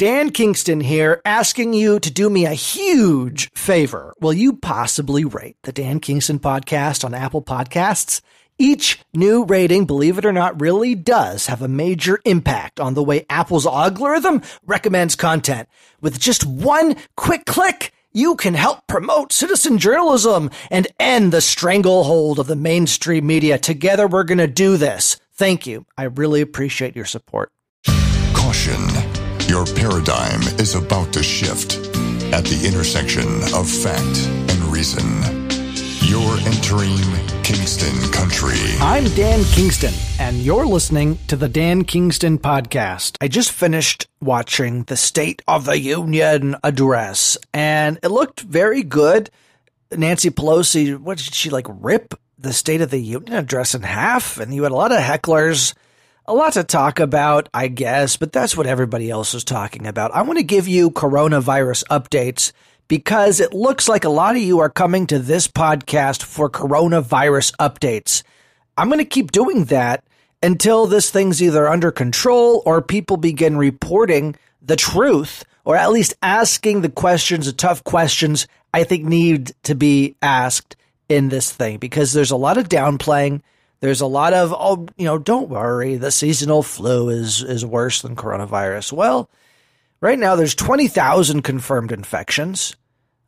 Dan Kingston here, asking you to do me a huge favor. Will you possibly rate the Dan Kingston podcast on Apple Podcasts? Each new rating, believe it or not, really does have a major impact on the way Apple's algorithm recommends content. With just one quick click, you can help promote citizen journalism and end the stranglehold of the mainstream media. Together, we're going to do this. Thank you. I really appreciate your support. Caution. Your paradigm is about to shift at the intersection of fact and reason. You're entering Kingston Country. I'm Dan Kingston, and you're listening to the Dan Kingston Podcast. I just finished watching the State of the Union address, and it looked very good. Nancy Pelosi, what did she like rip the State of the Union address in half? And you had a lot of hecklers a lot to talk about, I guess, but that's what everybody else is talking about. I want to give you coronavirus updates because it looks like a lot of you are coming to this podcast for coronavirus updates. I'm going to keep doing that until this thing's either under control or people begin reporting the truth or at least asking the questions, the tough questions I think need to be asked in this thing because there's a lot of downplaying there's a lot of, oh, you know, don't worry, the seasonal flu is, is worse than coronavirus. Well, right now there's 20,000 confirmed infections.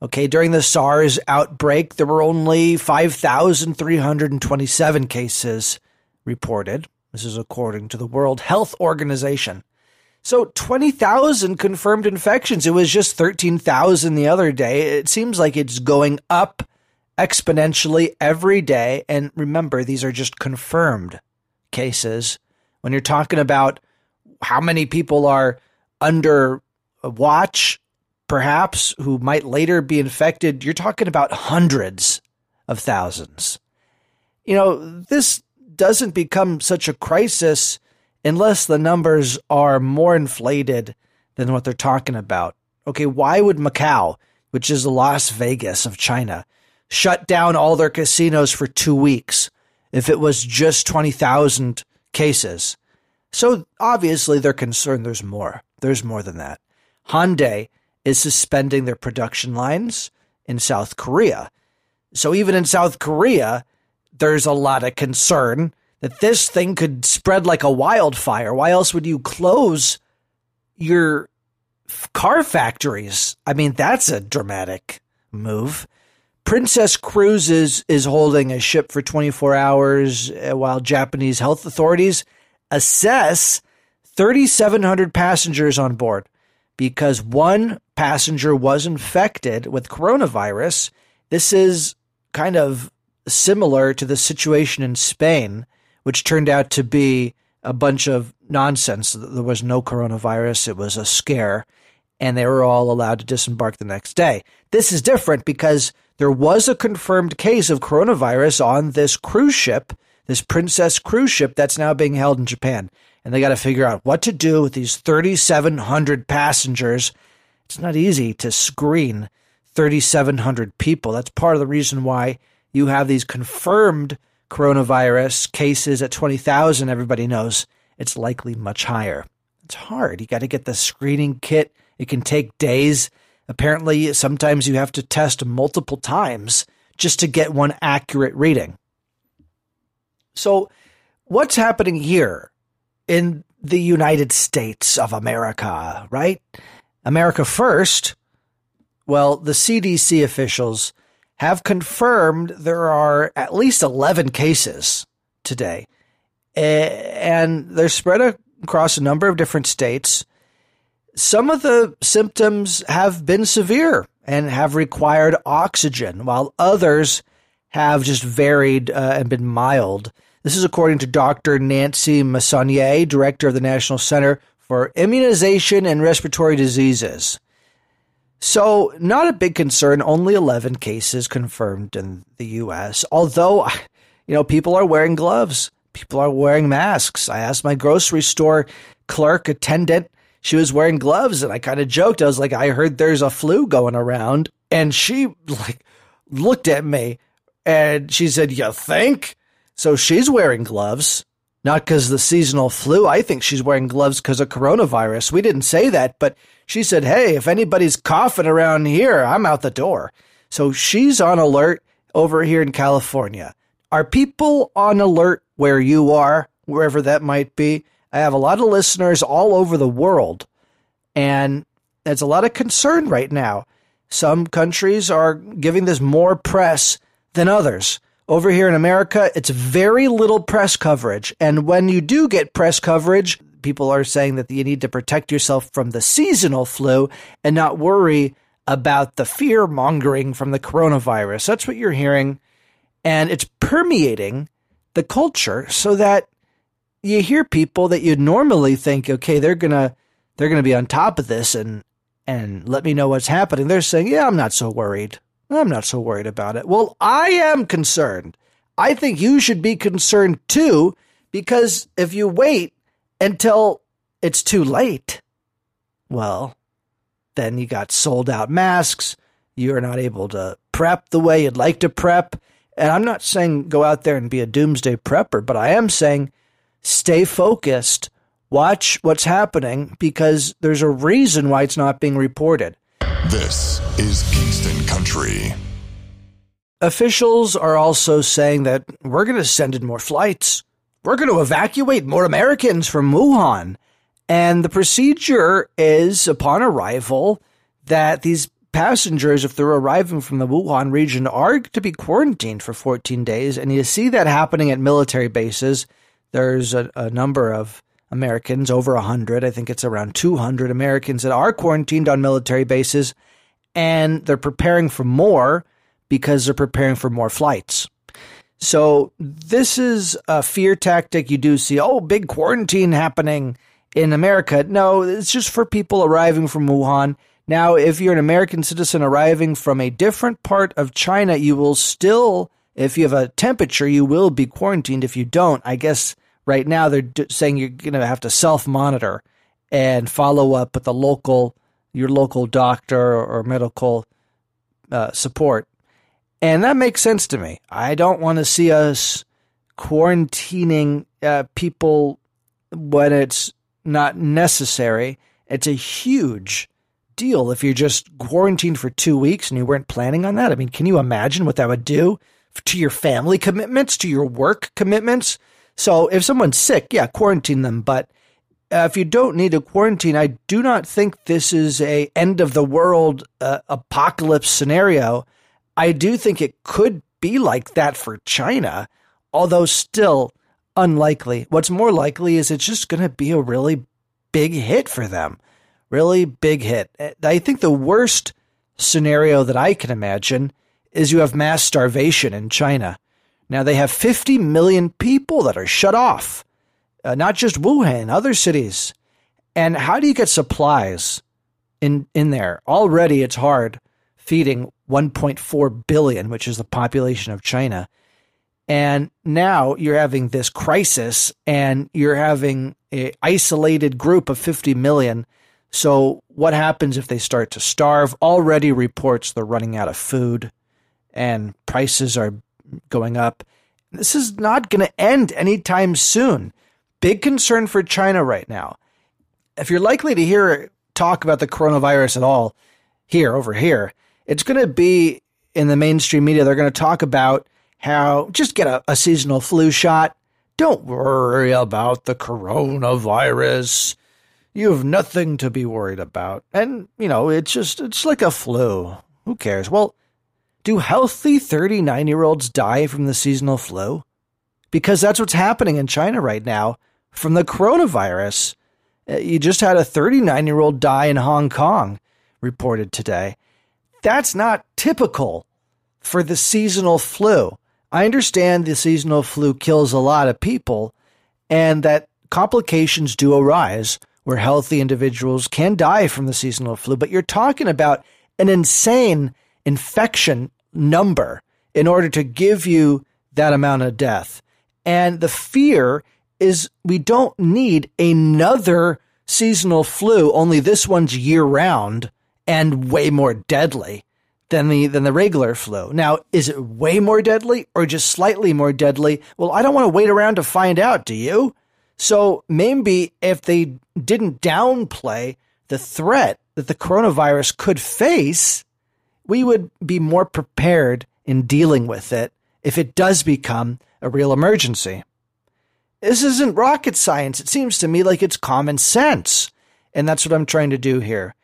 Okay, during the SARS outbreak, there were only 5,327 cases reported. This is according to the World Health Organization. So 20,000 confirmed infections. It was just 13,000 the other day. It seems like it's going up exponentially every day. And remember, these are just confirmed cases. When you're talking about how many people are under watch, perhaps, who might later be infected, you're talking about hundreds of thousands. You know, this doesn't become such a crisis unless the numbers are more inflated than what they're talking about. Okay, why would Macau, which is the Las Vegas of China, shut down all their casinos for two weeks if it was just 20,000 cases. So obviously they're concerned there's more. There's more than that. Hyundai is suspending their production lines in South Korea. So even in South Korea, there's a lot of concern that this thing could spread like a wildfire. Why else would you close your car factories? I mean, that's a dramatic move. Princess Cruises is holding a ship for 24 hours uh, while Japanese health authorities assess 3,700 passengers on board because one passenger was infected with coronavirus. This is kind of similar to the situation in Spain, which turned out to be a bunch of nonsense. There was no coronavirus, it was a scare, and they were all allowed to disembark the next day. This is different because there was a confirmed case of coronavirus on this cruise ship, this Princess cruise ship that's now being held in Japan. And they got to figure out what to do with these 3,700 passengers. It's not easy to screen 3,700 people. That's part of the reason why you have these confirmed coronavirus cases at 20,000. Everybody knows it's likely much higher. It's hard. You got to get the screening kit. It can take days. Apparently, sometimes you have to test multiple times just to get one accurate reading. So, what's happening here in the United States of America, right? America first. Well, the CDC officials have confirmed there are at least 11 cases today, and they're spread across a number of different states some of the symptoms have been severe and have required oxygen, while others have just varied uh, and been mild. This is according to Dr. Nancy Messonnier, director of the National Center for Immunization and Respiratory Diseases. So, not a big concern, only 11 cases confirmed in the US. Although, you know, people are wearing gloves, people are wearing masks. I asked my grocery store clerk attendant she was wearing gloves and I kind of joked. I was like, I heard there's a flu going around. And she like looked at me and she said, You think? So she's wearing gloves. not because the seasonal flu. I think she's wearing gloves because of coronavirus. We didn't say that, but she said, Hey, if anybody's coughing around here, I'm out the door. So she's on alert over here in California. Are people on alert where you are, wherever that might be? I have a lot of listeners all over the world, and there's a lot of concern right now. Some countries are giving this more press than others. Over here in America, it's very little press coverage. And when you do get press coverage, people are saying that you need to protect yourself from the seasonal flu and not worry about the fear mongering from the coronavirus. That's what you're hearing. And it's permeating the culture so that you hear people that you'd normally think, okay, they're gonna they're gonna be on top of this and and let me know what's happening. They're saying, yeah, I'm not so worried. I'm not so worried about it. Well, I am concerned. I think you should be concerned too, because if you wait until it's too late, well, then you got sold out masks. You're not able to prep the way you'd like to prep. And I'm not saying go out there and be a doomsday prepper, but I am saying stay focused, watch what's happening because there's a reason why it's not being reported. This is Kingston Country. Officials are also saying that we're going to send in more flights. We're going to evacuate more Americans from Wuhan. And the procedure is upon arrival that these passengers, if they're arriving from the Wuhan region, are to be quarantined for 14 days. And you see that happening at military bases. There's a, a number of Americans, over 100, I think it's around 200 Americans that are quarantined on military bases. And they're preparing for more because they're preparing for more flights. So this is a fear tactic you do see. Oh, big quarantine happening in America. No, it's just for people arriving from Wuhan. Now, if you're an American citizen arriving from a different part of China, you will still, if you have a temperature, you will be quarantined. If you don't, I guess right now they're saying you're going to have to self monitor and follow up with the local, your local doctor or medical uh, support. And that makes sense to me. I don't want to see us quarantining uh, people when it's not necessary. It's a huge deal if you're just quarantined for two weeks and you weren't planning on that. I mean, can you imagine what that would do to your family commitments, to your work commitments? So if someone's sick, yeah, quarantine them. But uh, if you don't need a quarantine, I do not think this is a end of the world uh, apocalypse scenario. I do think it could be like that for China, although still unlikely. What's more likely is it's just going to be a really big hit for them. Really big hit. I think the worst scenario that I can imagine is you have mass starvation in China. Now they have 50 million people that are shut off, uh, not just Wuhan, other cities. And how do you get supplies in in there? Already it's hard feeding 1.4 billion, which is the population of China. And now you're having this crisis and you're having a isolated group of 50 million. So what happens if they start to starve? Already reports they're running out of food and prices are going up. This is not going to end anytime soon. Big concern for China right now. If you're likely to hear talk about the coronavirus at all here over here, it's going to be in the mainstream media. They're going to talk about how just get a, a seasonal flu shot. Don't worry about the coronavirus. You have nothing to be worried about. And, you know, it's just, it's like a flu. Who cares? Well, do healthy 39 year olds die from the seasonal flu? Because that's what's happening in China right now from the coronavirus. Uh, you just had a 39 year old die in Hong Kong, reported today. That's not typical for the seasonal flu. I understand the seasonal flu kills a lot of people and that complications do arise where healthy individuals can die from the seasonal flu, but you're talking about an insane infection number in order to give you that amount of death. And the fear is we don't need another seasonal flu, only this one's year round and way more deadly than the than the regular flu. Now, is it way more deadly or just slightly more deadly? Well, I don't want to wait around to find out, do you? So maybe if they didn't downplay the threat that the coronavirus could face, we would be more prepared in dealing with it if it does become a real emergency. This isn't rocket science. It seems to me like it's common sense. And that's what I'm trying to do here.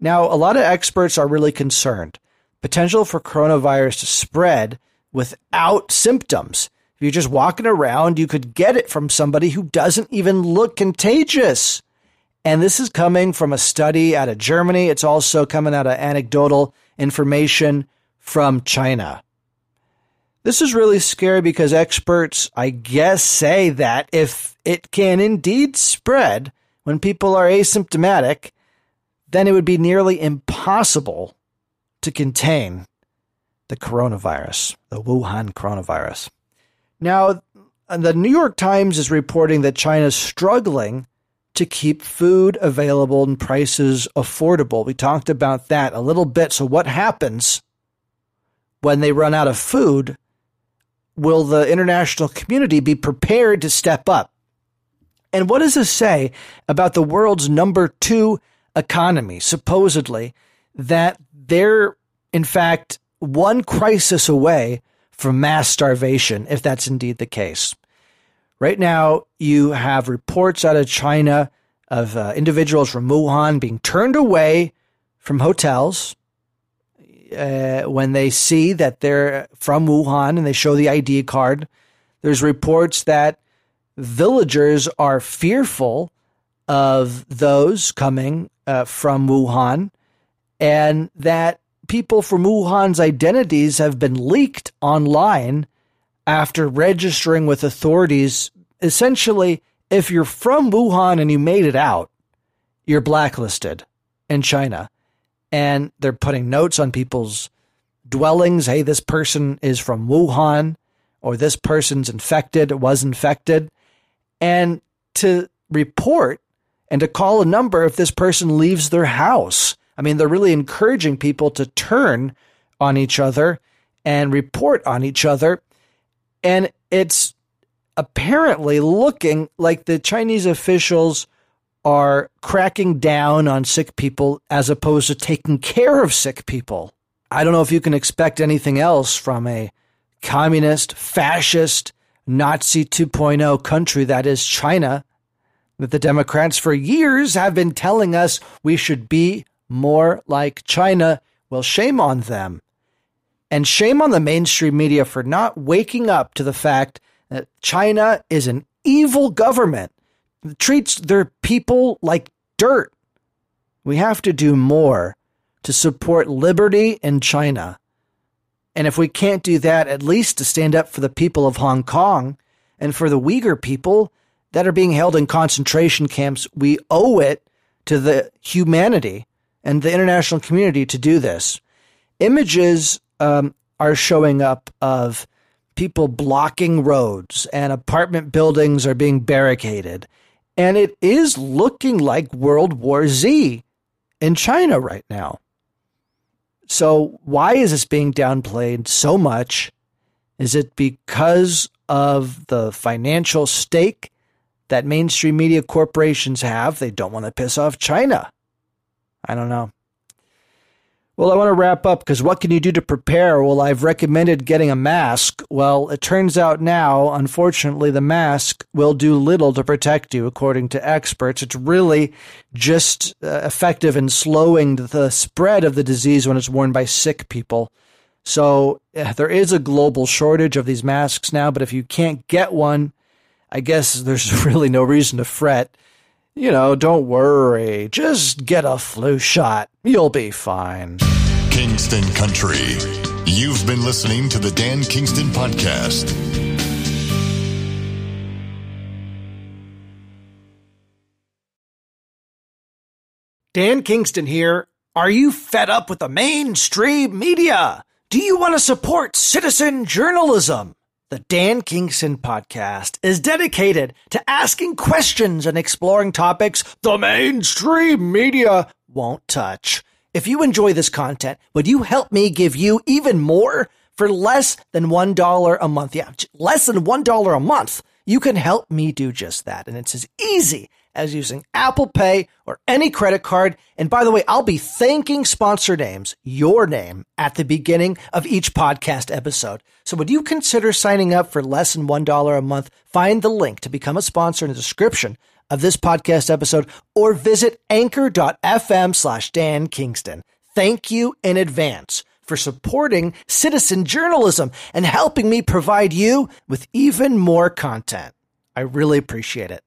Now, a lot of experts are really concerned. Potential for coronavirus to spread without symptoms. If you're just walking around, you could get it from somebody who doesn't even look contagious. And this is coming from a study out of Germany. It's also coming out of anecdotal information from China. This is really scary because experts, I guess, say that if it can indeed spread when people are asymptomatic, then it would be nearly impossible to contain the coronavirus, the Wuhan coronavirus. Now, the New York Times is reporting that China is struggling to keep food available and prices affordable. We talked about that a little bit. So, what happens when they run out of food? Will the international community be prepared to step up? And what does this say about the world's number two economy, supposedly, that they're, in fact, one crisis away from mass starvation, if that's indeed the case. Right now, you have reports out of China of uh, individuals from Wuhan being turned away from hotels uh, when they see that they're from Wuhan and they show the ID card. There's reports that villagers are fearful of those coming uh, from Wuhan and that people from Wuhan's identities have been leaked online after registering with authorities. Essentially, if you're from Wuhan and you made it out, you're blacklisted in China. And they're putting notes on people's dwellings. Hey, this person is from Wuhan, or this person's infected, was infected. And to report and to call a number if this person leaves their house. I mean, they're really encouraging people to turn on each other and report on each other. And it's apparently looking like the Chinese officials are cracking down on sick people as opposed to taking care of sick people. I don't know if you can expect anything else from a communist, fascist, Nazi 2.0 country that is China that the Democrats for years have been telling us we should be more like China. Well, shame on them. And shame on the mainstream media for not waking up to the fact that China is an evil government that treats their people like dirt. We have to do more to support liberty in China. And if we can't do that, at least to stand up for the people of Hong Kong and for the Uyghur people that are being held in concentration camps, we owe it to the humanity and the international community to do this. Images um, are showing up of people blocking roads and apartment buildings are being barricaded. And it is looking like World War Z in China right now. So, why is this being downplayed so much? Is it because of the financial stake that mainstream media corporations have. They don't want to piss off China. I don't know. Well, I want to wrap up because what can you do to prepare? Well, I've recommended getting a mask. Well, it turns out now, unfortunately, the mask will do little to protect you, according to experts. It's really just uh, effective in slowing the spread of the disease when it's worn by sick people. So uh, there is a global shortage of these masks now, but if you can't get one, I guess there's really no reason to fret. You know, don't worry. Just get a flu shot. You'll be fine. Kingston Country. You've been listening to the Dan Kingston Podcast. Dan Kingston here. Are you fed up with the mainstream media? Do you want to support citizen journalism? The Dan Kingston podcast is dedicated to asking questions and exploring topics the mainstream media won't touch. If you enjoy this content, would you help me give you even more for less than $1 a month? Yeah, less than $1 a month. You can help me do just that. And it's as easy as using Apple Pay or any credit card. And by the way, I'll be thanking sponsor names, your name, at the beginning of each podcast episode. So would you consider signing up for less than $1 a month? Find the link to become a sponsor in the description of this podcast episode or visit anchor.fm slash Dan Kingston. Thank you in advance for supporting citizen journalism and helping me provide you with even more content. I really appreciate it.